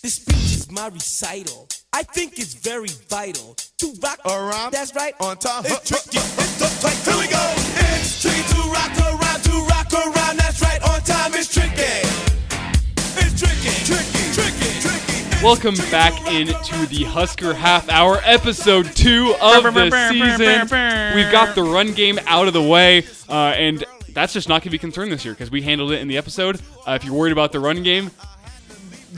This speech is my recital. I think it's very vital to rock Around. That's right. On time. It's tricky. It's uptight. Here we go. It's tricky to rock around, to rock around. That's right. On time. It's tricky. It's tricky. Tricky. Tricky. Tricky. Welcome back into the Husker Half Hour, episode two of the season. We've got the run game out of the way, uh, and that's just not going to be concerned this year because we handled it in the episode. Uh, if you're worried about the run game, just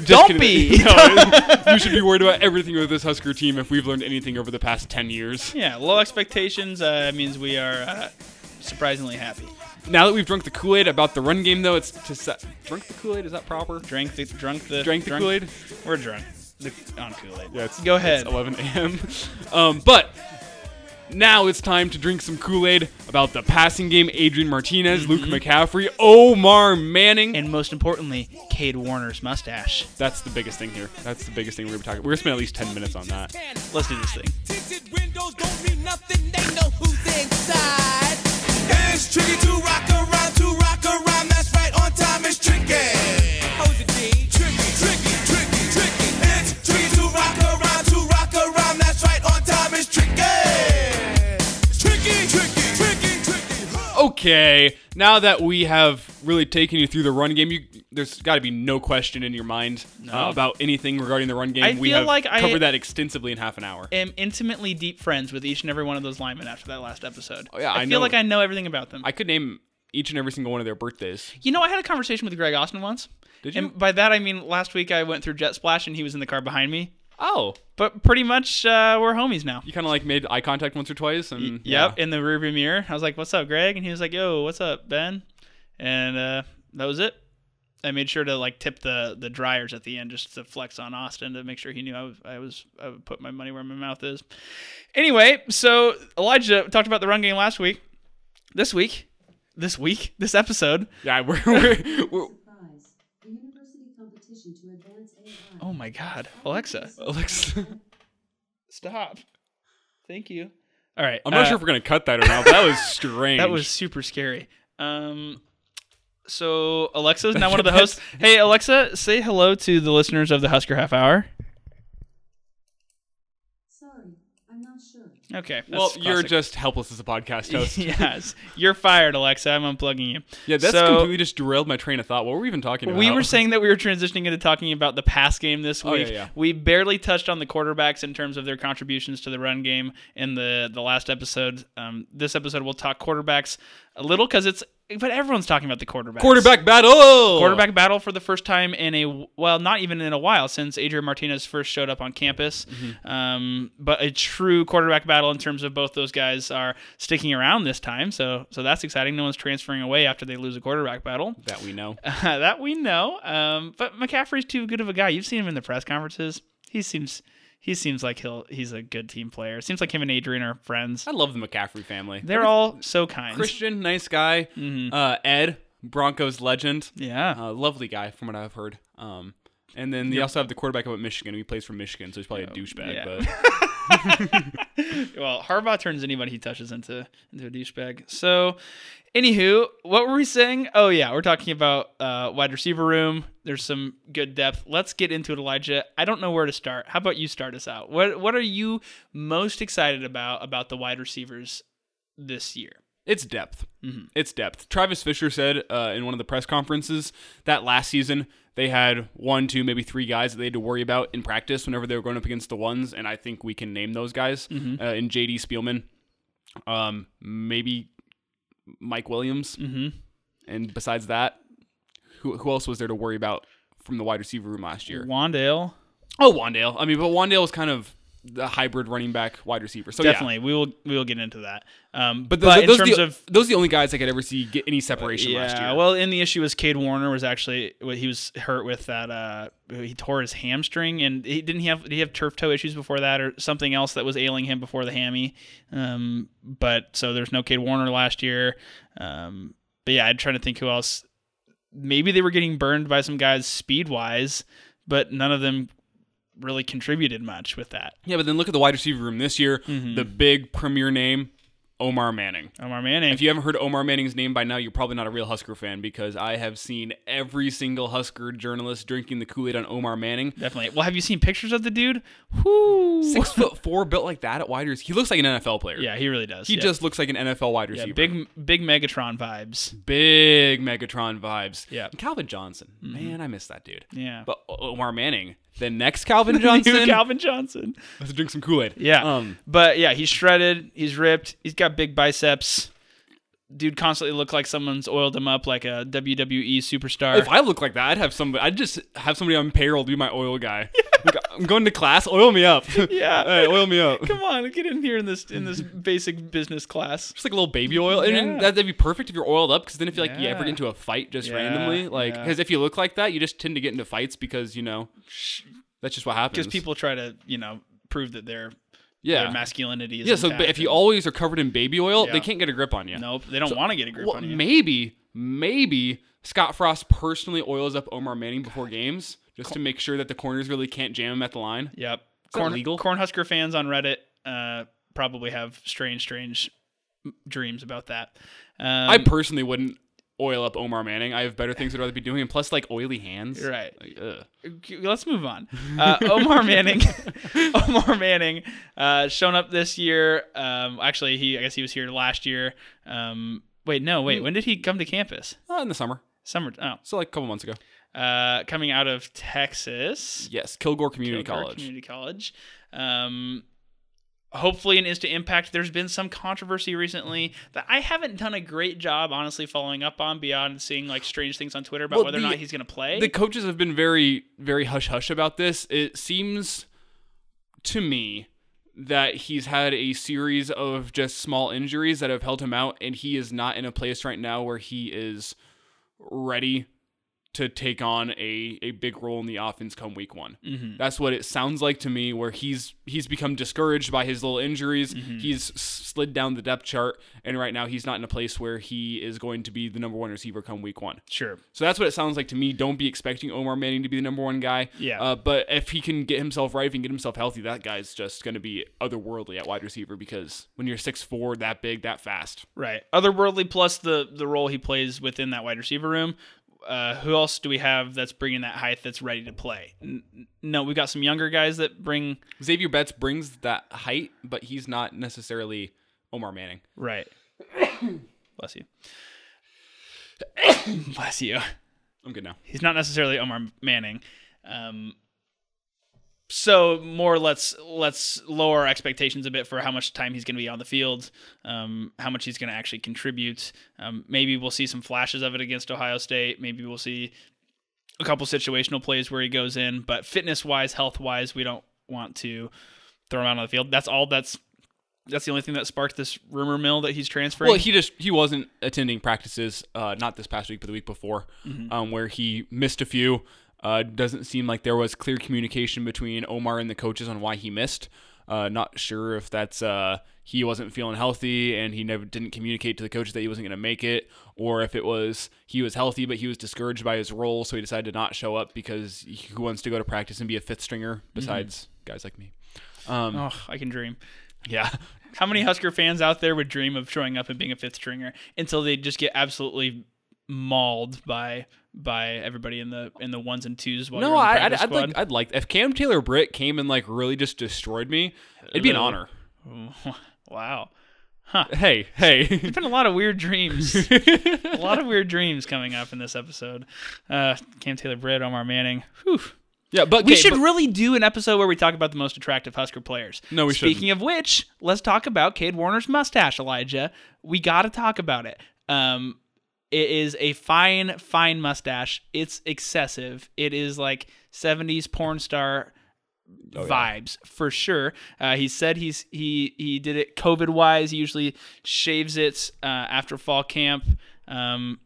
Don't kidding. be. No, you should be worried about everything with this Husker team if we've learned anything over the past 10 years. Yeah, low expectations uh, means we are uh, surprisingly happy. Now that we've drunk the Kool Aid about the run game, though, it's to set. Drunk the Kool Aid? Is that proper? Drank the drunk the Drank the Kool Aid? We're drunk the, on Kool Aid. Yeah, it's, Go ahead. It's 11 a.m. Um, but now it's time to drink some Kool Aid about the passing game. Adrian Martinez, Luke mm-hmm. McCaffrey, Omar Manning. And most importantly, Kade Warner's mustache. that's the biggest thing here. That's the biggest thing we're gonna be talking. We're gonna spend at least 10 minutes on that. Let's do this thing. Okay, now that we have really taken you through the run game, you, there's got to be no question in your mind uh, about anything regarding the run game. I we feel have like I- covered that extensively in half an hour. I am intimately deep friends with each and every one of those linemen after that last episode. Oh, yeah, I, I feel know. like I know everything about them. I could name each and every single one of their birthdays. you know, I had a conversation with Greg Austin once. Did you? And by that I mean last week I went through Jet Splash and he was in the car behind me. Oh, But pretty much uh, we're homies now. you kind of like made eye contact once or twice, and Yep, yeah. in the rearview mirror. I was like, "What's up, Greg?" And he was like, "Yo, what's up, Ben?" And uh, that was it. I made sure to like tip the the dryers at the end just to flex on Austin to make sure he knew I was I was I would put my money where my mouth is. Anyway, so Elijah talked about the run game last week. This week, this week, this episode. yeah, we're, we're, we're Prize, the university competition to advance AI. Oh my God, Alexa, Alexa. stop! Thank you. All right, I'm not uh, sure if we're gonna cut that or not. But that was strange. That was super scary. Um, so Alexa is now one of the hosts. Hey Alexa, say hello to the listeners of the Husker Half Hour. Sorry, I'm not sure. Okay. well. You're just helpless as a podcast host. yes, you're fired, Alexa. I'm unplugging you. Yeah, that's So, completely just derailed my train of thought. What were we even talking about? We were saying that we were transitioning into talking about the pass game this week. Oh, yeah, yeah. We barely touched on the quarterbacks in terms of their contributions to the run game in the the last episode. Um, this episode we'll talk quarterbacks a little because it's but everyone's talking about the quarterback. quarterback battle. quarterback battle for the first time in a well, not even in a while since Adrian Martinez first showed up on campus. Mm-hmm. Um, but a true quarterback battle in terms of both those guys are sticking around this time. So so that's exciting. No one's transferring away after they lose a quarterback battle. that we know. that we know. Um, but McCaffrey's too good of a guy. You've seen him in the press conferences. He seems he seems like he'll he's a good team player. Seems like him and Adrian are friends. I love the McCaffrey family. They're all so kind. Christian, nice guy. Mm-hmm. Uh, Ed, Broncos legend. Yeah. Uh, lovely guy, from what I've heard. Um, and then they also have the quarterback up at Michigan. He plays for Michigan, so he's probably a douchebag. yeah. But well, Harbaugh turns anybody he touches into into a douchebag. So, anywho, what were we saying? Oh yeah, we're talking about uh, wide receiver room. There's some good depth. Let's get into it, Elijah. I don't know where to start. How about you start us out? What What are you most excited about about the wide receivers this year? It's depth. Mm-hmm. It's depth. Travis Fisher said uh, in one of the press conferences that last season they had one, two, maybe three guys that they had to worry about in practice whenever they were going up against the ones, and I think we can name those guys Mm-hmm. uh, in JD Spielman, um, maybe Mike Williams, Mm-hmm. and besides that, who, who else was there to worry about from the wide receiver room last year? Wandale, Oh, Wandale. I mean, but Wandale was kind of the hybrid running back wide receiver. So yeah. definitely. We will we will get into that. Um, But, but, those, in terms are the, of those are the only guys I could ever see get any separation last year. Well, and the issue was Kade Warner was actually he was hurt with that. Uh, he tore his hamstring, and he didn't he have did he have turf toe issues before that, or something else that was ailing him before the hammy. Um, but so there's no Kade Warner last year. Um, but yeah, I'm trying to think who else. Maybe they were getting burned by some guys speed wise, but none of them really contributed much with that. Yeah, but then look at the wide receiver room this year. Mm-hmm. The big premier name, Omar Manning. Omar Manning. If you haven't heard Omar Manning's name by now, you're probably not a real Husker fan because I have seen every single Husker journalist drinking the Kool Aid on Omar Manning. Definitely. Well, have you seen pictures of the dude? Whoo. Six foot four, built like that at wide receiver. He looks like an NFL player. Yeah, he really does. He just looks like an NFL wide receiver. yeah, big big Megatron vibes. big Megatron vibes. Yeah. Mm-hmm. Calvin Johnson. Man, I miss that dude. Yeah. But Omar Manning, the next Calvin New Johnson. Calvin Johnson. Let's drink some Kool Aid. Yeah. Um, but yeah, he's shredded. He's ripped. He's got big biceps. Dude constantly look like someone's oiled him up like a WWE superstar. if I look like that, I'd have somebody. I'd just have somebody on payroll be my oil guy. Like, I'm going to class. Oil me up. Yeah. hey, oil me up. Come on, get in here in this in this basic business class. Just like a little baby oil, and Yeah. that, that'd be perfect if you're oiled up. Because then if you like you ever get into a fight just Yeah, randomly, like yeah. because if you look like that, you just tend to get into fights because you know that's just what happens. Because people try to, you know, prove that their yeah, their masculinity is yeah. So, if you always are covered in baby oil, Yeah. they can't get a grip on you. Nope, they don't want to get a grip Well, on you. maybe, maybe Scott Frost personally oils up Omar Manning before games just to make sure that the corners really can't jam him at the line. Yep. Corn, legal? Cornhusker fans on Reddit uh, probably have strange, strange dreams about that. Um, I personally wouldn't oil up Omar Manning. I have better things I'd rather be doing, and plus, like oily hands. Right. Like. Let's move on. Uh, Omar Manning, Omar Manning, uh, shown up this year. Um, actually, he I guess he was here last year. Um, wait, no, Hmm. wait. When did he come to campus? Oh, in the summer, Summer. Oh, so like a couple months ago. uh, coming out of Texas. Yes, Kilgore Community Kilgore College. Community College. Um, hopefully, an instant impact. There's been some controversy recently that I haven't done a great job, honestly, following up on beyond seeing like strange things on Twitter about Well, whether or not he's going to play. The coaches have been very, very hush hush about this. It seems to me that he's had a series of just small injuries that have held him out, and he is not in a place right now where he is ready to take on a, a big role in the offense come week one. Mhm. That's what it sounds like to me. Where he's he's become discouraged by his little injuries. Mm-hmm. He's slid down the depth chart, and right now he's not in a place where he is going to be the number one receiver come week one. Sure. So that's what it sounds like to me. Don't be expecting Omar Manning to be the number one guy. Yeah. Uh, but if he can get himself right, if he can get himself healthy, that guy's just going to be otherworldly at wide receiver because when you're 6'4", that big, that fast. Right. Otherworldly plus the the role he plays within that wide receiver room. Uh, who else do we have that's bringing that height that's ready to play? N- no, we've got some younger guys that bring Xavier Betts brings that height, but he's not necessarily Omar Manning. right. Bless you. Bless you. I'm good now. He's not necessarily Omar Manning. Um, so more let's let's lower our expectations a bit for how much time he's going to be on the field, um, how much he's going to actually contribute. Um, maybe we'll see some flashes of it against Ohio State. Maybe we'll see a couple situational plays where he goes in. But fitness wise, health wise, we don't want to throw him out on the field. That's all. That's that's the only thing that sparked this rumor mill that he's transferring. Well, he just he wasn't attending practices, uh, not this past week, but the week before, um, where he missed a few. Uh, doesn't seem like there was clear communication between Omar and the coaches on why he missed. Uh, not sure if that's uh, he wasn't feeling healthy and he never didn't communicate to the coaches that he wasn't going to make it, or if it was he was healthy but he was discouraged by his role, so he decided to not show up because who wants to go to practice and be a fifth stringer besides guys like me. Um, oh, I can dream. Yeah, How many Husker fans out there would dream of showing up and being a fifth stringer until they just get absolutely mauled by by everybody in the in the ones and twos? No, you're in the I, I'd, I'd like I'd like if Cam Taylor Britt came and like really just destroyed me, it'd be an honor. wow, Huh. Hey, hey. there's been a lot of weird dreams, a lot of weird dreams coming up in this episode. Uh, Cam Taylor Britt, Omar Manning. Whew. yeah, but We okay, should but- really do an episode where we talk about the most attractive Husker players. No, we should. Speaking of which, let's talk about Kade Warner's mustache, Elijah. We got to talk about it. Um, it is a fine, fine mustache. It's excessive. It is like 70s porn star Oh, vibes for sure. Uh, he said he's he he did it COVID wise. He usually shaves it uh, after fall camp. Um,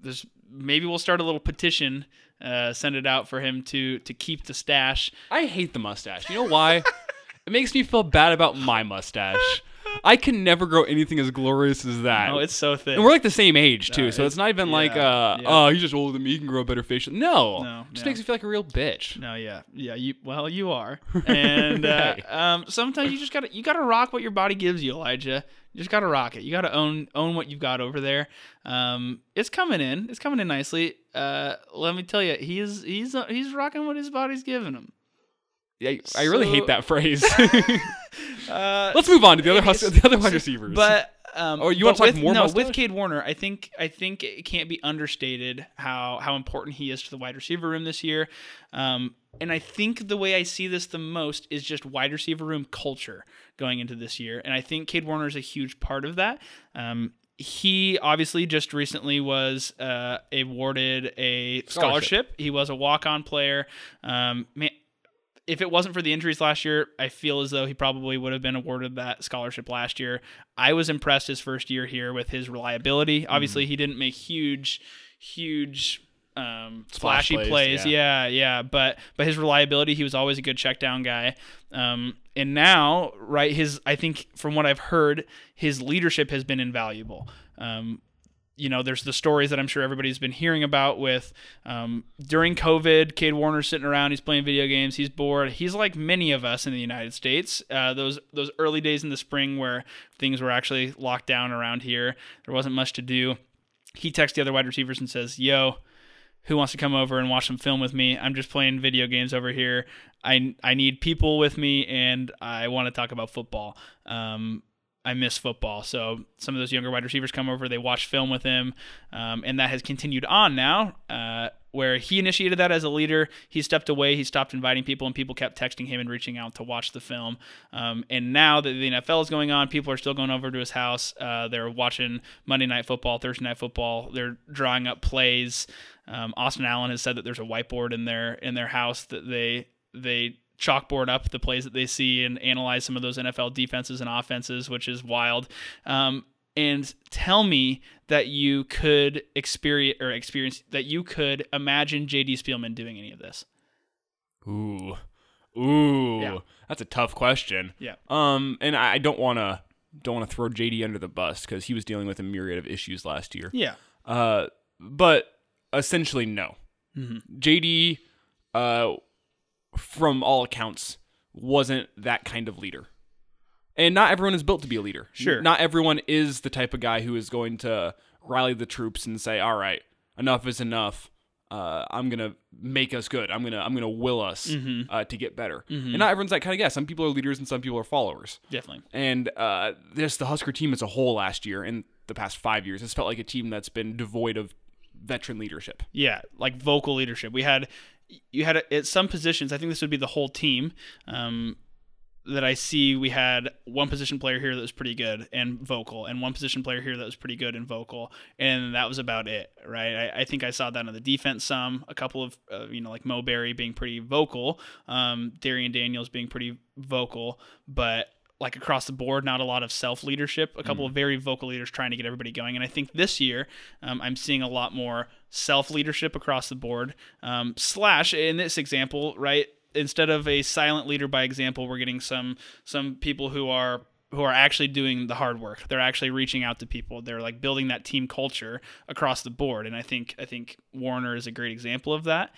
there's maybe we'll start a little petition. Uh, send it out for him to to keep the stash. I hate the mustache. You know why? it makes me feel bad about my mustache. I can never grow anything as glorious as that. Oh, it's so thick. and we're like the same age too, No, so it's it's- not even like, uh, yeah. oh, he's just older than me. He can grow a better facial. No, No, just yeah. makes me feel like a real bitch. No, yeah, yeah. You well, you are, and uh, um, sometimes you just gotta you gotta rock what your body gives you, Elijah. You just gotta rock it. You gotta own own what you've got over there. Um, it's coming in. It's coming in nicely. Uh, let me tell you, he's he's uh, he's rocking what his body's giving him. Yeah, I really So- hate that phrase. Uh, Let's move on to the other hus- the other wide receivers. But um, Or you wanna talk with, more No, mustache? with Kade Warner, I think I think it can't be understated how how important he is to the wide receiver room this year. Um, and I think the way I see this the most is just wide receiver room culture going into this year. And I think Kade Warner is a huge part of that. Um, he obviously just recently was uh, awarded a Scholarship. scholarship. He was a walk-on player. Um, man, if it wasn't for the injuries last year, I feel as though he probably would have been awarded that scholarship last year. I was impressed his first year here with his reliability. Mm-hmm. Obviously, he didn't make huge, huge um, Splash flashy plays, plays. yeah. Yeah. yeah, But but his reliability, he was always a good check down guy. Um, and now, right, his I think from what I've heard, his leadership has been invaluable. Um, you know, there's the stories that I'm sure everybody's been hearing about with um, during COVID, Kade Warner's sitting around, he's playing video games, he's bored. He's like many of us in the United States. Uh, those those early days in the spring where things were actually locked down around here, there wasn't much to do. He texts the other wide receivers and says, "Yo, who wants to come over and watch some film with me? I'm just playing video games over here. I I need people with me, and I want to talk about football. Um, I miss football. So some of those younger wide receivers come over, they watch film with him, um, and that has continued on now. Uh, where he initiated that as a leader, he stepped away, he stopped inviting people, and people kept texting him and reaching out to watch the film. Um, and now that the NFL is going on, people are still going over to his house. Uh, they're watching Monday Night Football, Thursday Night Football. They're drawing up plays. Um, Austin Allen has said that there's a whiteboard in their in their house that they they chalkboard up the plays that they see and analyze some of those NFL defenses and offenses, which is wild. Um, and tell me that you could experience or experience that you could imagine JD Spielman doing any of this. Ooh, ooh, Yeah. that's a tough question. Yeah. Um, and I don't want to don't want to throw JD under the bus because he was dealing with a myriad of issues last year. Yeah. Uh, but essentially, no. Mm-hmm. JD, uh, from all accounts, wasn't that kind of leader. And not everyone is built to be a leader. Sure. Not everyone is the type of guy who is going to rally the troops and say, "All right, enough is enough. Uh, I'm gonna make us good. I'm gonna I'm gonna will us Mm-hmm. uh, to get better." And not everyone's that kind of guy. Some people are leaders and some people are followers. Definitely. And uh, this the Husker team as a whole last year and the past five years has felt like a team that's been devoid of veteran leadership. Yeah, like vocal leadership. We had you had at some positions. I think this would be the whole team. Um, that I see, we had one position player here that was pretty good and vocal, and one position player here that was pretty good and vocal, and that was about it, right? I, I think I saw that on the defense some, a couple of, uh, you know, like Mo Barry being pretty vocal, um, Darrion Daniels being pretty vocal, but like across the board, not a lot of self leadership. A couple of very vocal leaders trying to get everybody going. And I think this year, um, I'm seeing a lot more self leadership across the board. Um, slash, in this example, right, instead of a silent leader by example, we're getting some some people who are who are actually doing the hard work. They're actually reaching out to people. They're like building that team culture across the board. And I think I think Warner is a great example of that.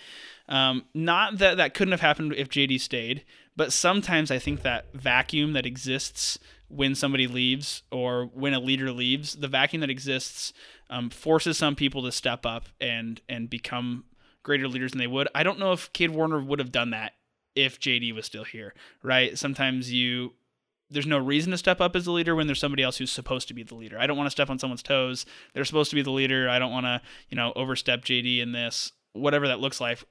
Um, not that that couldn't have happened if JD stayed, but sometimes I think that vacuum that exists when somebody leaves or when a leader leaves, the vacuum that exists um, forces some people to step up and and become greater leaders than they would. I don't know if Kade Warner would have done that if JD was still here, right? Sometimes you there's no reason to step up as a leader when there's somebody else who's supposed to be the leader. I don't want to step on someone's toes. They're supposed to be the leader. I don't want to, you know, overstep JD in this, whatever that looks like.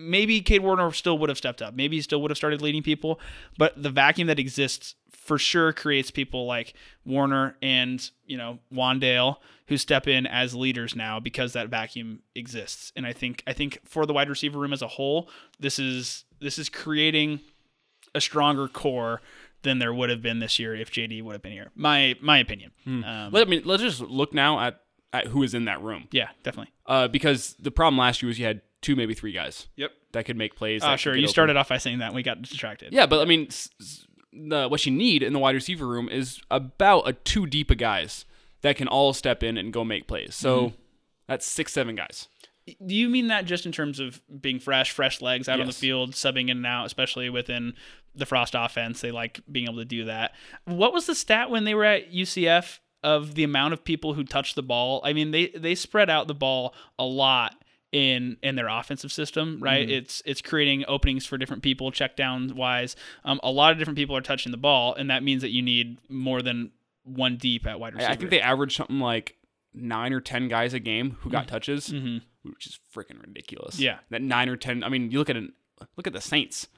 Maybe Kade Warner still would have stepped up. Maybe he still would have started leading people, but the vacuum that exists for sure creates people like Warner and, you know, Wandale who step in as leaders now because that vacuum exists. And I think I think for the wide receiver room as a whole, this is this is creating a stronger core than there would have been this year if JD would have been here. My my opinion. Um, Let me let's just look now at at who is in that room. yeah, definitely. Uh, because the problem last year was you had two, maybe three guys Yep. that could make plays. Uh, sure. You open. started off by saying that and we got distracted. Yeah, but I mean, the what you need in the wide receiver room is about a two deep of guys that can all step in and go make plays. So Mm-hmm. that's six, seven guys. Do you mean that just in terms of being fresh, fresh legs out on the field, subbing in and out, especially within the Frost offense? They like being able to do that. What was the stat when they were at UCF of the amount of people who touched the ball? I mean, they they spread out the ball a lot in in their offensive system, right? Mm-hmm. It's it's creating openings for different people, check down wise. Um, a lot of different people are touching the ball, and that means that you need more than one deep at wide receiver. I think they averaged something like nine or ten guys a game who got touches, Mhm. which is freaking ridiculous. Yeah. that nine or ten. I mean, you look at it. Look at the Saints.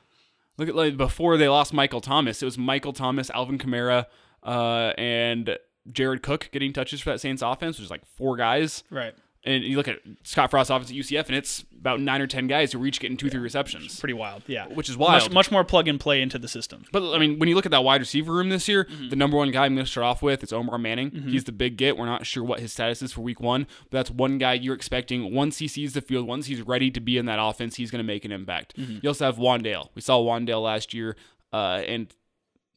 Look at like before they lost Michael Thomas. It was Michael Thomas, Alvin Kamara, uh, and Jared Cook getting touches for that Saints offense, which is like four guys. right. And you look at Scott Frost's offense at UCF, and it's about nine or ten guys who are each getting two, three receptions, Pretty wild, yeah. which is much, wild. much more plug and play into the system. But I mean, when you look at that wide receiver room this year, Mm-hmm. the number one guy I'm going to start off with is Omar Manning. He's the big get. We're not sure what his status is for Week One, but that's one guy you're expecting. Once he sees the field, once he's ready to be in that offense, he's going to make an impact. Mm-hmm. You also have Wandale. We saw Wandale last year, uh, and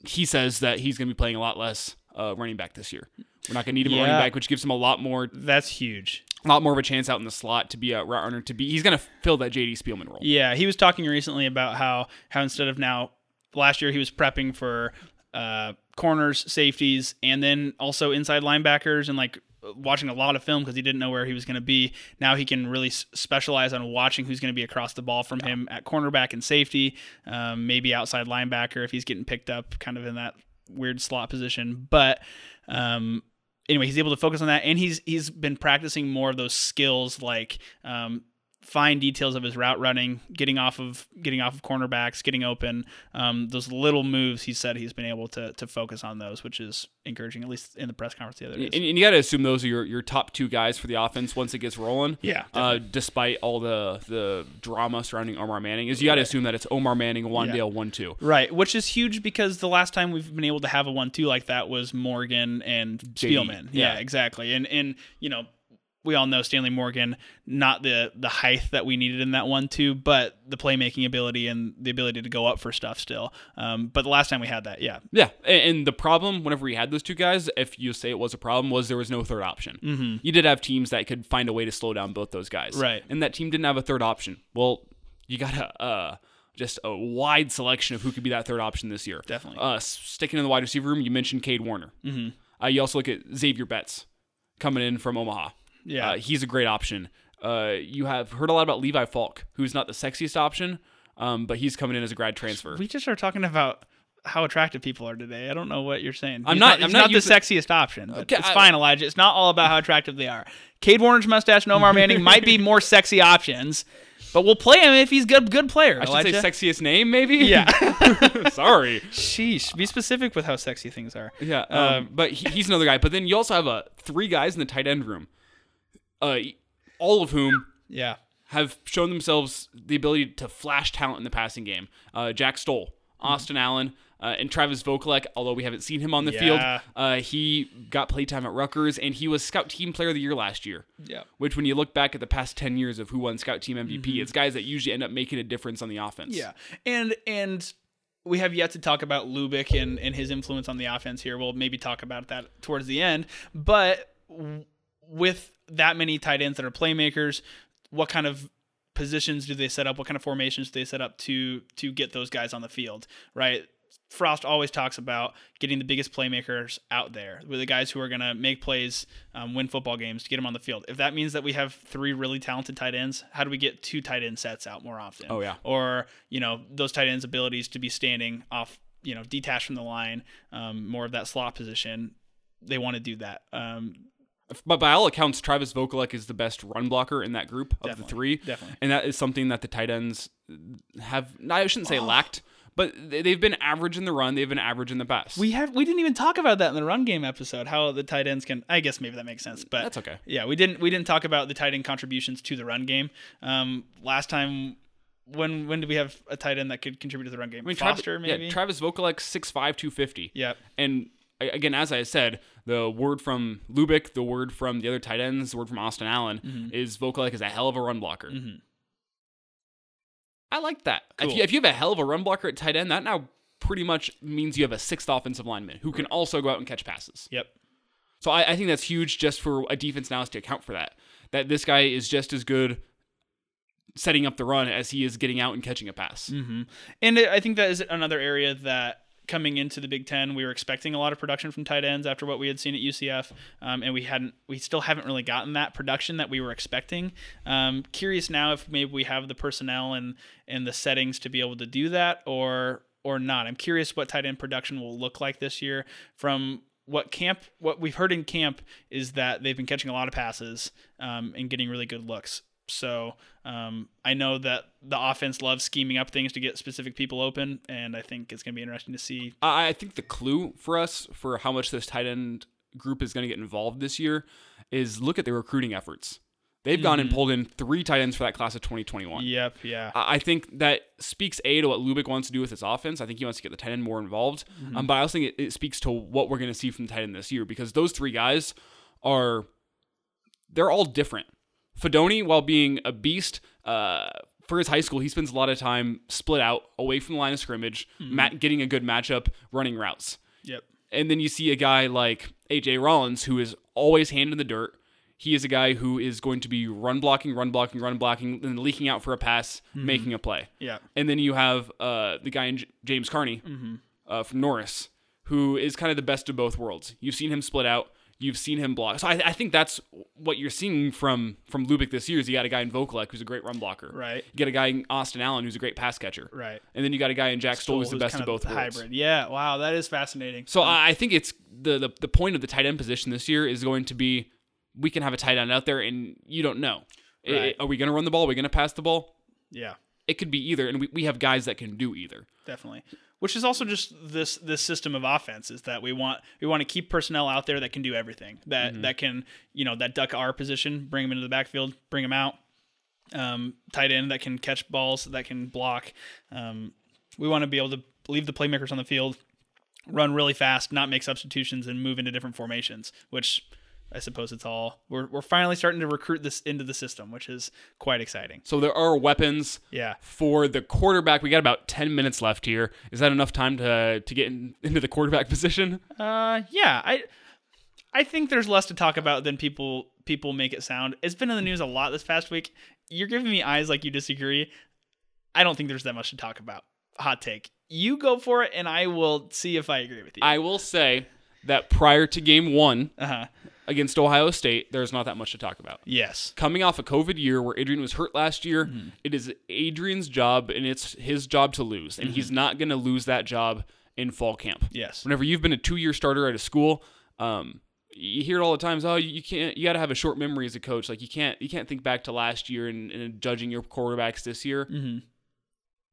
he says that he's going to be playing a lot less uh, running back this year. We're not going to need him at running back, which gives him a lot more, That's huge. A lot more of a chance out in the slot to be a route runner. To be, he's going to fill that JD Spielman role. Yeah, he was talking recently about how how instead of now last year he was prepping for uh, corners, safeties, and then also inside linebackers and like watching a lot of film because he didn't know where he was going to be. Now he can really s- specialize on watching who's going to be across the ball from him at cornerback and safety, um, maybe outside linebacker if he's getting picked up kind of in that weird slot position. But um, anyway, he's able to focus on that, and he's he's been practicing more of those skills like um, fine details of his route running, getting off of getting off of cornerbacks, getting open. Um, those little moves, he said he's been able to to focus on those, which is encouraging, at least in the press conference the other day. And, and you got to assume those are your, your top two guys for the offense once it gets rolling. Yeah, Uh, despite all the the drama surrounding Omar Manning, is you got to assume that it's Omar Manning, Wandale, one two. Right, which is huge because the last time we've been able to have a one-two like that was Morgan and Spielman. Yeah, yeah. exactly. And and you know, we all know Stanley Morgan, not the the height that we needed in that one too, but the playmaking ability and the ability to go up for stuff still. Um, but the last time we had that, yeah, Yeah, and, the problem whenever we had those two guys, if you say it was a problem, was there was no third option. Mm-hmm. You did have teams that could find a way to slow down both those guys, Right. And that team didn't have a third option. Well, you got a uh, just a wide selection of who could be that third option this year. Definitely. Uh, sticking in the wide receiver room, you mentioned Kade Warner. Mm-hmm. Uh, you also look at Xavier Betts coming in from Omaha. Yeah. Uh, he's a great option. Uh, you have heard a lot about Levi Falck, who's not the sexiest option, um, but he's coming in as a grad transfer. we just are talking about. How attractive people are today. I don't know what you're saying. I'm He's not- He's I'm not, not the using- sexiest option. Okay, it's I- fine, Elijah. It's not all about how attractive they are. Kade Warner's mustache and Omar Manning might be more sexy options, but we'll play him if he's good. Good player. I should Elijah. say sexiest name, maybe. Yeah. Sorry. Sheesh. Be specific with how sexy things are. Yeah, um, but he, he's another guy. But then you also have uh, three guys in the tight end room, uh, all of whom Yeah. have shown themselves the ability to flash talent in the passing game. Uh, Jack Stoll, Austin Allen, uh, and Travis Vokolek. Although we haven't seen him on the Yeah. field, uh, he got playtime at Rutgers, and he was Scout Team Player of the Year last year. Yeah. Which, when you look back at the past ten years of who won Scout Team MVP, it's guys that usually end up making a difference on the offense. Mm-hmm. Yeah. And and we have yet to talk about Lubick and, and his influence on the offense here. We'll maybe talk about that towards the end. But with that many tight ends that are playmakers, what kind of positions do they set up? What kind of formations do they set up to to get those guys on the field? Right. Frost always talks about getting the biggest playmakers out there, with the guys who are going to make plays, um, win football games, to get them on the field. If that means that we have three really talented tight ends, how do we get two tight end sets out more often? Oh, yeah. or you know those tight ends' abilities to be standing off, you know, detached from the line, um, more of that slot position. They want to do that. Um, But by all accounts, Travis Vokolek is the best run blocker in that group of the three. definitely. And that is something that the tight ends have, I shouldn't say lacked, but they- they've been average in the run. They've been average in the pass. we have we didn't even talk about that in the run game episode. How the tight ends can. I guess maybe that makes sense, but That's okay. Yeah, we didn't we didn't talk about the tight end contributions to the run game. Um, last time. When when did we have a tight end that could contribute to the run game? I mean, Foster, Travis, maybe. Yeah, Travis Vokolek, 6'5", 250. Yep. And a- again, as I said, the word from Lubick, the word from the other tight ends, the word from Austin Allen Mm-hmm. is Vokolek is a hell of a run blocker. I like that. If, you, if you have a hell of a run blocker at tight end, that now pretty much means you have a sixth offensive lineman who can also go out and catch passes. Yep. So I, I think that's huge just for a defense now to account for that. That this guy is just as good setting up the run as he is getting out and catching a pass. And I think that is another area that coming into the Big Ten, we were expecting a lot of production from tight ends after what we had seen at UCF, um, and we hadn't, we still haven't really gotten that production that we were expecting. Um, curious now if maybe we have the personnel and and the settings to be able to do that, or or not. I'm curious what tight end production will look like this year from. What camp? What we've heard in camp is that they've been catching a lot of passes um, and getting really good looks. So um, I know that the offense loves scheming up things to get specific people open, and I think it's going to be interesting to see. I think the clue for us for how much this tight end group is going to get involved this year is look at their recruiting efforts. They've gone and pulled in three tight ends for that class of 2021. Yep, yeah, I think that speaks a to what Lubick wants to do with his offense. I think he wants to get the tight end more involved. Um, but I also think it, it speaks to what we're going to see from the tight end this year because those three guys are they're all different. Fidone, while being a beast, uh, for his high school, he spends a lot of time split out away from the line of scrimmage, ma- getting a good matchup, running routes. yep, And then you see a guy like AJ Rollins, who is always hand in the dirt. He is a guy who is going to be run blocking, run blocking, run blocking, and leaking out for a pass, making a play. yeah, And then you have uh, the guy in J- James Carnie uh, from Norris, who is kind of the best of both worlds. You've seen him split out. You've seen him block. So I, I think that's what you're seeing from from Lubick this year. Is you got a guy in Vokolek who's a great run blocker. Right. You got a guy in Austin Allen who's a great pass catcher. right. And then you got a guy in Jack Stoll who's the best of both worlds. hybrid. Yeah, wow, that is fascinating. So I I think it's the, the the point of the tight end position this year is going to be we can have a tight end out there and you don't know. Right. are we going to run the ball? Are we going to pass the ball? yeah, It could be either, and we, we have guys that can do either. definitely. Which is also just this this system of offense is that we want we want to keep personnel out there that can do everything that Mm-hmm. that can you know that duck our position, bring them into the backfield, bring them out. Um, tight end that can catch balls, that can block. Um, we want to be able to leave the playmakers on the field, run really fast, not make substitutions, and move into different formations. Which I suppose it's all we're we're finally starting to recruit this into the system, which is quite exciting. So there are weapons Yeah. for the quarterback. We got about 10 minutes left here. Is that enough time to to get in, into the quarterback position? Uh, yeah, I, I think there's less to talk about than people people make it sound. It's been in the news a lot this past week. You're giving me eyes like you disagree. I don't think there's that much to talk about. Hot take. You go for it, and I will see if I agree with you. I will say that prior to game one uh huh. Against Ohio State, there's not that much to talk about. Yes. Coming off a COVID year where Adrian was hurt last year, it is Adrian's job and it's his job to lose. And he's not going to lose that job in fall camp. Yes. Whenever you've been a two year starter at a school, um, you hear it all the times. Oh, you can't. You got to have a short memory as a coach. Like you can't. You can't think back to last year and, and judging your quarterbacks this year. Mhm.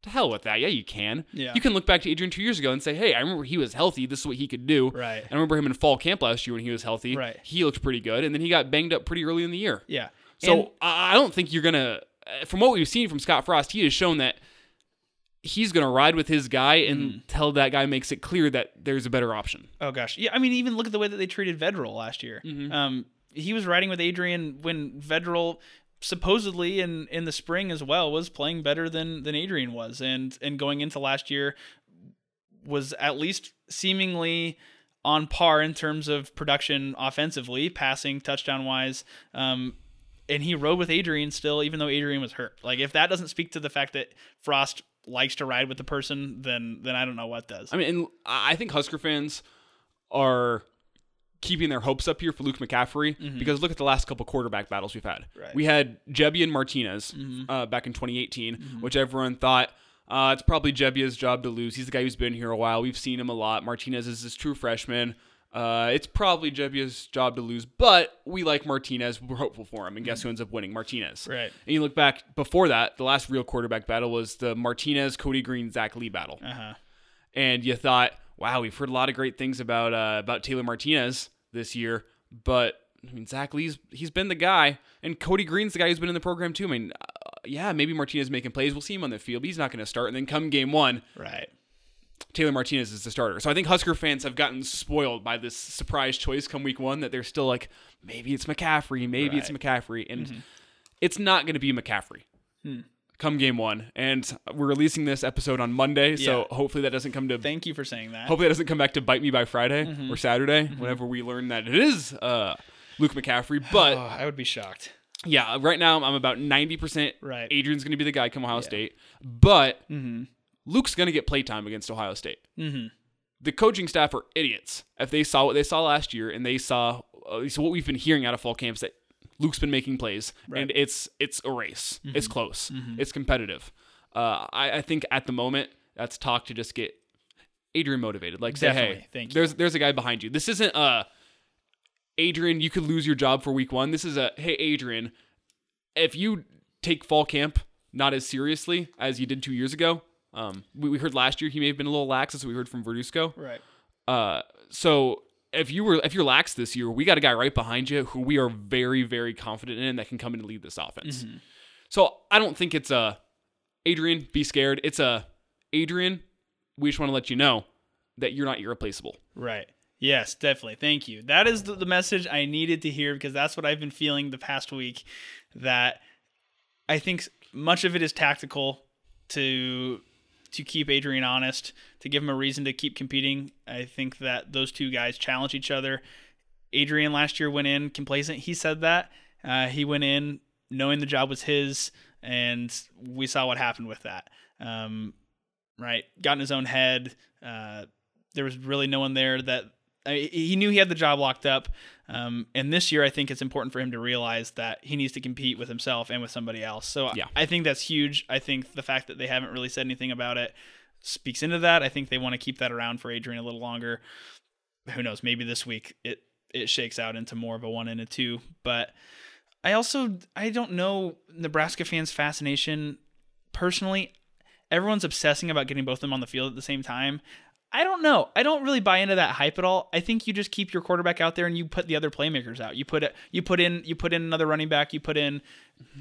To hell with that. Yeah, you can. Yeah. You can look back to Adrian two years ago and say, "Hey, I remember he was healthy. This is what he could do." Right. I remember him in fall camp last year when he was healthy. Right. He looked pretty good, and then he got banged up pretty early in the year. Yeah. So And- I don't think you're gonna. uh, From what we've seen from Scott Frost, he has shown that he's gonna ride with his guy Mm-hmm. until that guy makes it clear that there's a better option. Oh gosh, yeah. I mean, even look at the way that they treated Vedral last year. Um, he was riding with Adrian when Vedral supposedly in in the spring as well was playing better than than Adrian was, and and going into last year was at least seemingly on par in terms of production offensively, passing, touchdown wise. Um, and he rode with Adrian still, even though Adrian was hurt. Like if that doesn't speak to the fact that Frost likes to ride with the person, then then I don't know what does. I mean, I think Husker fans are keeping their hopes up here for Luke McCaffrey because look at the last couple quarterback battles we've had. Right. We had Gebbia and Martinez uh, back in 2018, which everyone thought uh, it's probably Gebbia's job to lose. He's the guy who's been here a while. We've seen him a lot. Martinez is his true freshman. Uh, it's probably Gebbia's job to lose, but we like Martinez. We're hopeful for him. And guess who ends up winning? Martinez. Right. And you look back before that, the last real quarterback battle was the Martinez, Cody Green, Zach Lee battle Uh huh. and you thought, wow, we've heard a lot of great things about uh, about Taylor Martinez this year, but I mean, Zach Lee's he's been the guy, and Cody Green's the guy who's been in the program too. I mean, uh, yeah, maybe Martinez making plays. We'll see him on the field, but he's not going to start. And then come game one, Right. Taylor Martinez is the starter. So I think Husker fans have gotten spoiled by this surprise choice come week one that they're still like, maybe it's McCaffrey, maybe it's McCaffrey, and it's not going to be McCaffrey. Come game one. And we're releasing this episode on Monday, so Yeah. hopefully that doesn't come to Thank you for saying that. hopefully that doesn't come back to bite me by Friday Mm-hmm. or Saturday, whenever we learn that it is uh, Luke McCaffrey. But oh, I would be shocked. yeah, right now I'm about 90% Right. Adrian's going to be the guy come Ohio State. But Mm-hmm. Luke's going to get playtime against Ohio State. Mm-hmm. The coaching staff are idiots. If they saw what they saw last year and they saw at least what we've been hearing out of fall camps that Luke's been making plays and it's it's a race. Mm-hmm. It's close. It's competitive. Uh, I, I think at the moment that's talk to just get Adrian motivated. Like say, Definitely. hey, Thank you. there's there's a guy behind you. This isn't uh Adrian, you could lose your job for week one. This is a hey Adrian, if you take fall camp not as seriously as you did two years ago, um, we, we heard last year he may have been a little lax, as we heard from Verduzco. Right. Uh, so if you were if you're lax this year, we got a guy right behind you who we are very very confident in that can come in and lead this offense. Mm-hmm. So I don't think it's a Adrian be scared. It's a Adrian. We just want to let you know that you're not irreplaceable. Right. Yes, definitely. Thank you. That is the, the message I needed to hear because that's what I've been feeling the past week. That I think much of it is tactical to to keep Adrian honest, to give him a reason to keep competing. I think that those two guys challenge each other. Adrian last year went in complacent. He said that. Uh, he went in knowing the job was his, and we saw what happened with that. Um, right, got in his own head. Uh, there was really no one there that I, he knew he had the job locked up. Um, and this year, I think it's important for him to realize that he needs to compete with himself and with somebody else. So Yeah. I think that's huge. I think the fact that they haven't really said anything about it speaks into that. I think they want to keep that around for Adrian a little longer. Who knows? Maybe this week it it shakes out into more of a one and a two. But I also I don't know Nebraska fans' fascination personally. Everyone's obsessing about getting both of them on the field at the same time. I don't know. I don't really buy into that hype at all. I think you just keep your quarterback out there and you put the other playmakers out. You put it. You put in. You put in another running back. You put in.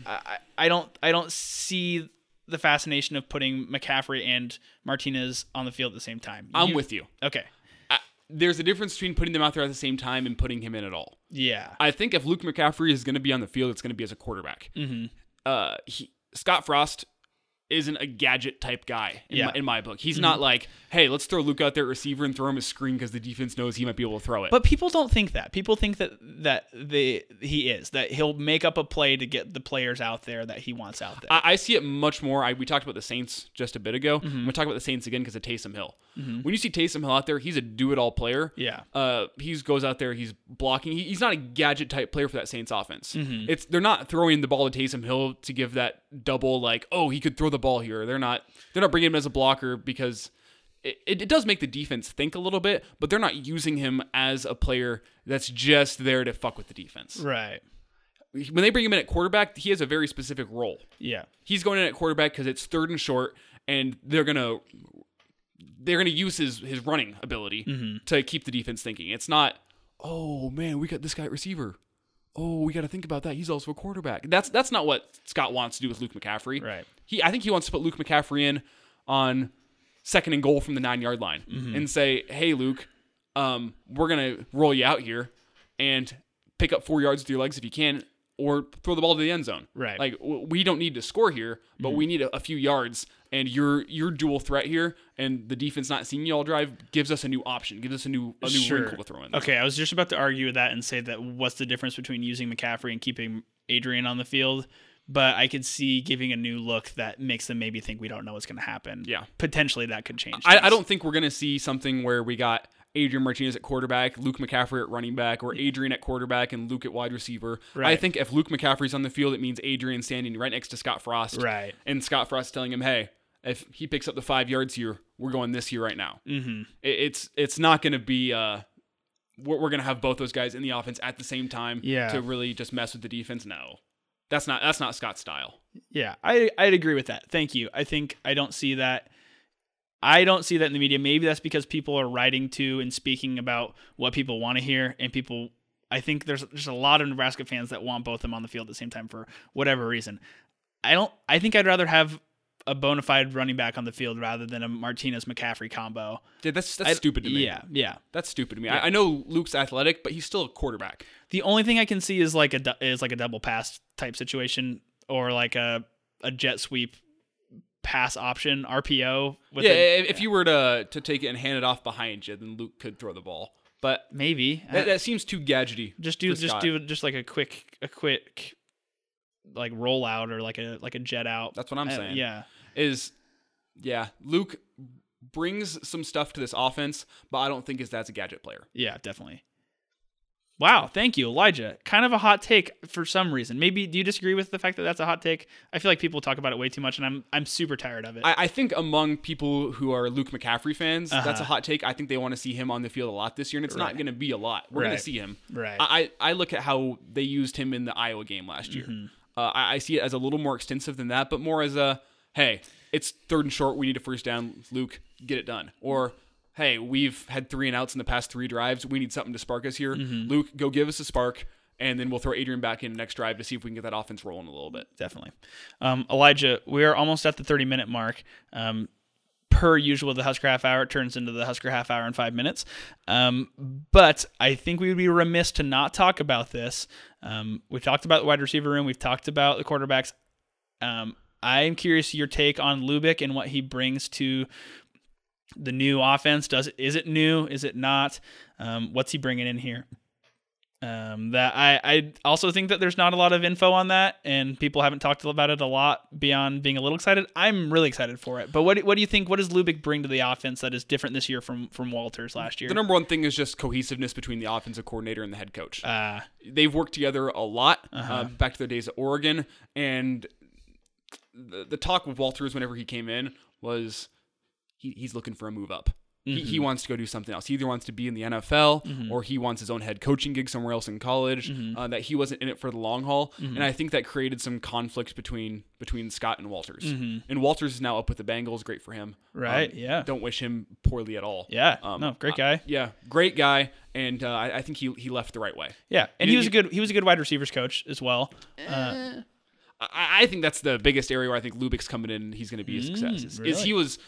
I, I I don't. I don't see the fascination of putting McCaffrey and Martinez on the field at the same time. I'm with you. Okay. I, there's a difference between putting them out there at the same time and putting him in at all. Yeah. I think if Luke McCaffrey is going to be on the field, it's going to be as a quarterback. Mm-hmm. Uh, he, Scott Frost isn't a gadget type guy in, Yeah. my, in my book. He's not like, hey, let's throw Luke out there at receiver and throw him a screen because the defense knows he might be able to throw it. But people don't think that. People think that that they he is that he'll make up a play to get the players out there that he wants out there. I, I see it much more. I, we talked about the Saints just a bit ago. Mm-hmm. I'm going to talk about the Saints again because of Taysom Hill. When you see Taysom Hill out there, he's a do it all player. Yeah. Uh, he goes out there, he's blocking. He, he's not a gadget type player for that Saints offense. Mm-hmm. It's they're not throwing the ball to Taysom Hill to give that double like, oh, he could throw the ball here. They're not. They're not bringing him as a blocker because. It, it, it does make the defense think a little bit, but they're not using him as a player that's just there to fuck with the defense. right. When they bring him in at quarterback, he has a very specific role Yeah. he's going in at quarterback because it's third and short, and they're gonna they're gonna use his his running ability mm-hmm. to keep the defense thinking. It's not, oh man, we got this guy at receiver. Oh, we got to think about that. He's also a quarterback. That's that's not what Scott wants to do with Luke McCaffrey. Right. He, I think he wants to put Luke McCaffrey in on second and goal from the nine yard line and say, hey, Luke, um, we're gonna roll you out here and pick up four yards with your legs if you can, or throw the ball to the end zone. Right. Like w- we don't need to score here, but we need a, a few yards. And your your dual threat here, and the defense not seeing you all drive gives us a new option, gives us a new a new wrinkle to throw in. There. Okay, I was just about to argue with that and say that what's the difference between using McCaffrey and keeping Adrian on the field? But I could see giving a new look that makes them maybe think we don't know what's going to happen. Yeah. potentially that could change. I, I don't think we're gonna see something where we got Adrian Martinez at quarterback, Luke McCaffrey at running back, or Adrian at quarterback and Luke at wide receiver. I think if Luke McCaffrey's on the field, it means Adrian standing right next to Scott Frost. Right. And Scott Frost telling him, hey, if he picks up the five yards here, we're going this here right now. Mm-hmm. It, it's it's not gonna be uh we're, we're gonna have both those guys in the offense at the same time Yeah. to really just mess with the defense. No. That's not that's not Scott's style. Yeah, I I'd agree with that. Thank you. I think I don't see that. I don't see that in the media. Maybe that's because people are writing to and speaking about what people want to hear, and people. I think there's just a lot of Nebraska fans that want both of them on the field at the same time for whatever reason. I don't. I think I'd rather have a bona fide running back on the field rather than a Martinez McCaffrey combo. Yeah, that's that's I- stupid to me. Yeah, yeah. That's stupid to me. I, I know Luke's athletic, but he's still a quarterback. The only thing I can see is like a is like a double pass type situation or like a a jet sweep pass option RPO. Yeah, a- if if you were to to take it and hand it off behind you, then Luke could throw the ball. But maybe that, that seems too gadgety. just do just Scott. do just like a quick a quick like rollout or like a like a jet out. That's what I'm Uh, saying. yeah. Is yeah, Luke brings some stuff to this offense, but I don't think his dad's a gadget player. Yeah, definitely. Wow, thank you, Elijah. Kind of a hot take for some reason. Maybe do you disagree with the fact that that's a hot take? I feel like people talk about it way too much, and I'm I'm super tired of it. I, I think among people who are Luke McCaffrey fans, that's a Uh-huh. hot take. I think they want to see him on the field a lot this year, and it's Right. not going to be a lot. We're going to see him. Right. I, I I look at how they used him in the Iowa game last year. Mm-hmm. Uh, I, I see it as a little more extensive than that, but more as a hey, it's third and short. We need a first down. Luke, get it done. Or hey, we've had three and outs in the past three drives. We need something to spark us here. Mm-hmm. Luke, go give us a spark, and then we'll throw Adrian back in next drive to see if we can get that offense rolling a little bit. definitely. Um, Elijah, we're almost at the 30 minute mark. Um, per usual, the Husker half hour turns into the Husker half hour in five minutes. Um, but I think we would be remiss to not talk about this. Um, we've talked about the wide receiver room, we've talked about the quarterbacks. Um, I'm curious your take on Lubick and what he brings to the new offense. Does is it new? Is it not? Um, what's he bringing in here? Um, that I, I also think that there's not a lot of info on that, and people haven't talked about it a lot beyond being a little excited. I'm really excited for it. But what, do- what do you think? What does Lubick bring to the offense that is different this year from from Walters last year? The number one thing is just cohesiveness between the offensive coordinator and the head coach. uh, they've worked together a lot Uh-huh. uh, back to their days at Oregon. And the, the talk with Walters whenever he came in was he, he's looking for a move up. He, he Mm-hmm. wants to go do something else. He either wants to be in the NFL or he wants his own head coaching gig somewhere else in college. Mm-hmm. Uh, that he wasn't in it for the long haul, and I think that created some conflict between between Scott and Walters. And Walters is now up with the Bengals. Great for him. Mm-hmm. Right, Um, yeah. Don't wish him poorly at all. yeah, Um, no, great I- guy. yeah, great guy, and uh, I, I think he he left the right way. Yeah, and You- he was a good he was a good wide receivers coach as well. Uh, I, I think that's the biggest area where I think Lubick's coming in. He's going to be a success. Is, is Mm, really? he was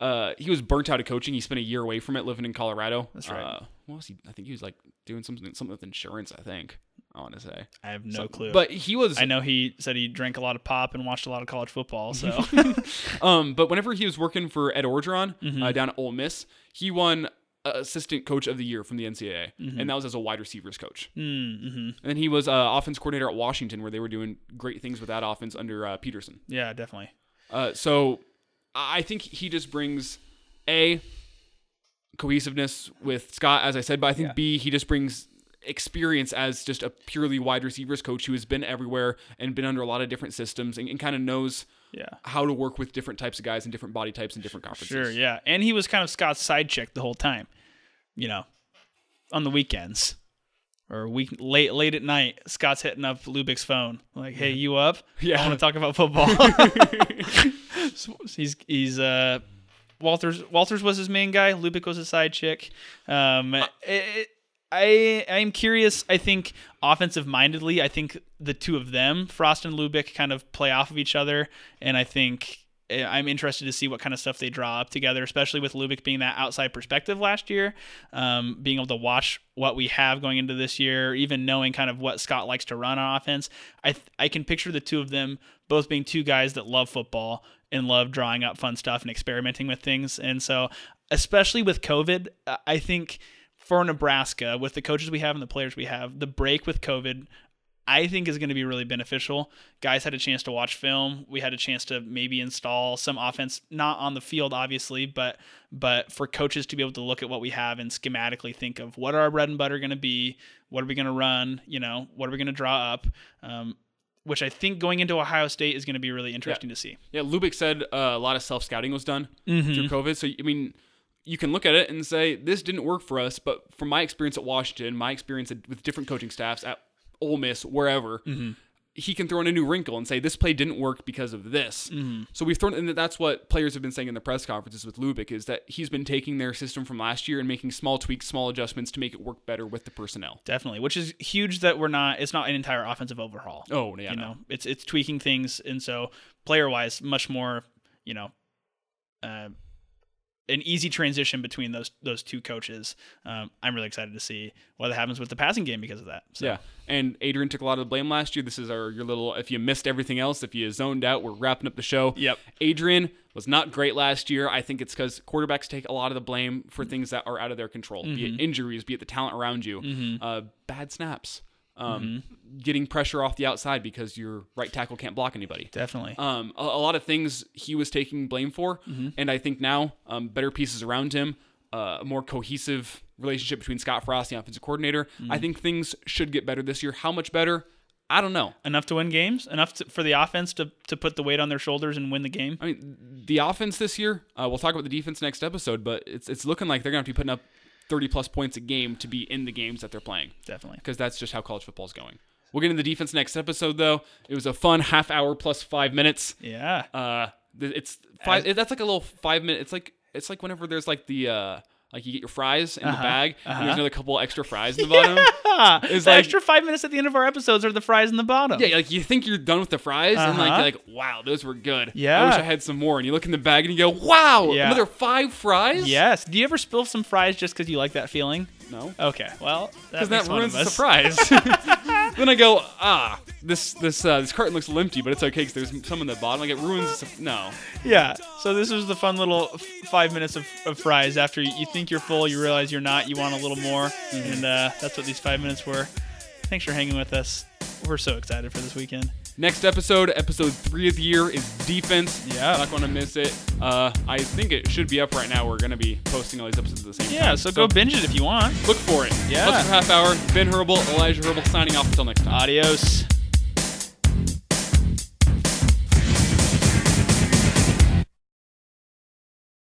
uh, he was burnt out of coaching. He spent a year away from it, living in Colorado. That's right. Uh, what was he? I think he was like doing something something with insurance. I think I want to say. I have no clue. But he was. I know he said he drank a lot of pop and watched a lot of college football. So Um, but whenever he was working for Ed Orgeron Mm-hmm. uh, down at Ole Miss, he won assistant coach of the year from the NCAA, Mm-hmm. and that was as a wide receivers coach. mm-hmm. And then he was uh, offense coordinator at Washington, where they were doing great things with that offense under uh, Petersen. yeah, definitely. Uh, so I think he just brings a cohesiveness with Scott, as I said, but I think B he just brings experience as just a purely wide receivers coach who has been everywhere and been under a lot of different systems and, and kind of knows Yeah. how to work with different types of guys and different body types and different conferences. Sure, yeah. And he was kind of Scott's side chick the whole time. You know, on the weekends or week late late at night, Scott's hitting up Lubick's phone like, "Hey, you up? Yeah. I want to talk about football." So he's he's uh Walters Walters was his main guy. Lubick was his side chick. Um, it, I I'm curious. I think offensive mindedly, I think the two of them, Frost and Lubick, kind of play off of each other, and I think eh, I'm interested to see what kind of stuff they draw up together, especially with Lubick being that outside perspective last year, um, being able to watch what we have going into this year, even knowing kind of what Scott likes to run on offense. I th- I can picture the two of them both being two guys that love football and love drawing up fun stuff and experimenting with things, and so especially with COVID, I- I think for Nebraska, with the coaches we have and the players we have, the break with COVID, I think is going to be really beneficial. Guys had a chance to watch film. We had a chance to maybe install some offense, not on the field, obviously, but but for coaches to be able to look at what we have and schematically think of what are our bread and butter going to be, what are we going to run, you know, what are we going to draw up, um, which I think going into Ohio State is going to be really interesting to see. Yeah, Lubick said uh, a lot of self scouting was done Mm-hmm. through COVID. So I mean, you can look at it and say this didn't work for us, but from my experience at Washington, my experience with different coaching staffs at Ole Miss, wherever. Mm-hmm. He can throw in a new wrinkle and say this play didn't work because of this. Mm-hmm. So we've thrown, and that's what players have been saying in the press conferences with Lubick is that he's been taking their system from last year and making small tweaks, small adjustments to make it work better with the personnel. Definitely, which is huge that we're not. It's not an entire offensive overhaul. Oh yeah, you no. know, it's it's tweaking things, and so player wise, much more, you know, uh, an easy transition between those those two coaches. Um, I'm really excited to see what happens with the passing game because of that. So. Yeah. And Adrian took a lot of the blame last year. This is our your little if you missed everything else, if you zoned out, we're wrapping up the show. Yep. Adrian was not great last year. I think it's because quarterbacks take a lot of the blame for things that are out of their control, be Mm-hmm. it injuries, be it the talent around you, uh, bad snaps, um, Mm-hmm. getting pressure off the outside because your right tackle can't block anybody. Definitely. Um, a, a lot of things he was taking blame for, Mm-hmm. and I think now um, better pieces around him, uh, a more cohesive relationship between Scott Frost, the offensive coordinator. Mm-hmm. I think things should get better this year. How much better? I don't know. enough to win games, enough to, for the offense to, to put the weight on their shoulders and win the game. I mean, the offense this year. Uh, we'll talk about the defense next episode, but it's it's looking like they're gonna have to be putting up thirty plus points a game to be in the games that they're playing. Definitely. because that's just how college football is going. We'll get into the defense next episode, though. It was a fun half hour plus five minutes. Yeah. Uh, it's five. That's like a little five minute. It's like it's like whenever there's like the uh, like you get your fries in the bag, and there's another couple extra fries in the bottom. Ah, It's the like- extra five minutes at the end of our episodes are the fries in the bottom. Yeah, like you think you're done with the fries, and like Uh-huh. you're like, wow, those were good. Yeah, I wish I had some more. And you look in the bag and you go, wow, Yeah. another five fries. Yes. Do you ever spill some fries just because you like that feeling? No. Okay. Well, that Because that one ruins the surprise. then I go, ah, this this uh, this carton looks empty, but it's okay because there's some in the bottom. Like it ruins. The, no, Yeah. So this was the fun little f- five minutes of, of fries. After you, you think you're full, you realize you're not. You want a little more, Mm-hmm. and uh, that's what these five minutes were. Thanks for hanging with us. We're so excited for this weekend. Next episode, episode three of the year, is defense. Yeah. Not going to miss it. Uh, I think it should be up right now. We're going to be posting all these episodes at the same Yeah. time. So go binge it if you want. look for it. Yeah. Husker Half Hour, Ben Herbal, Elijah Herbal signing off until next time. Adios.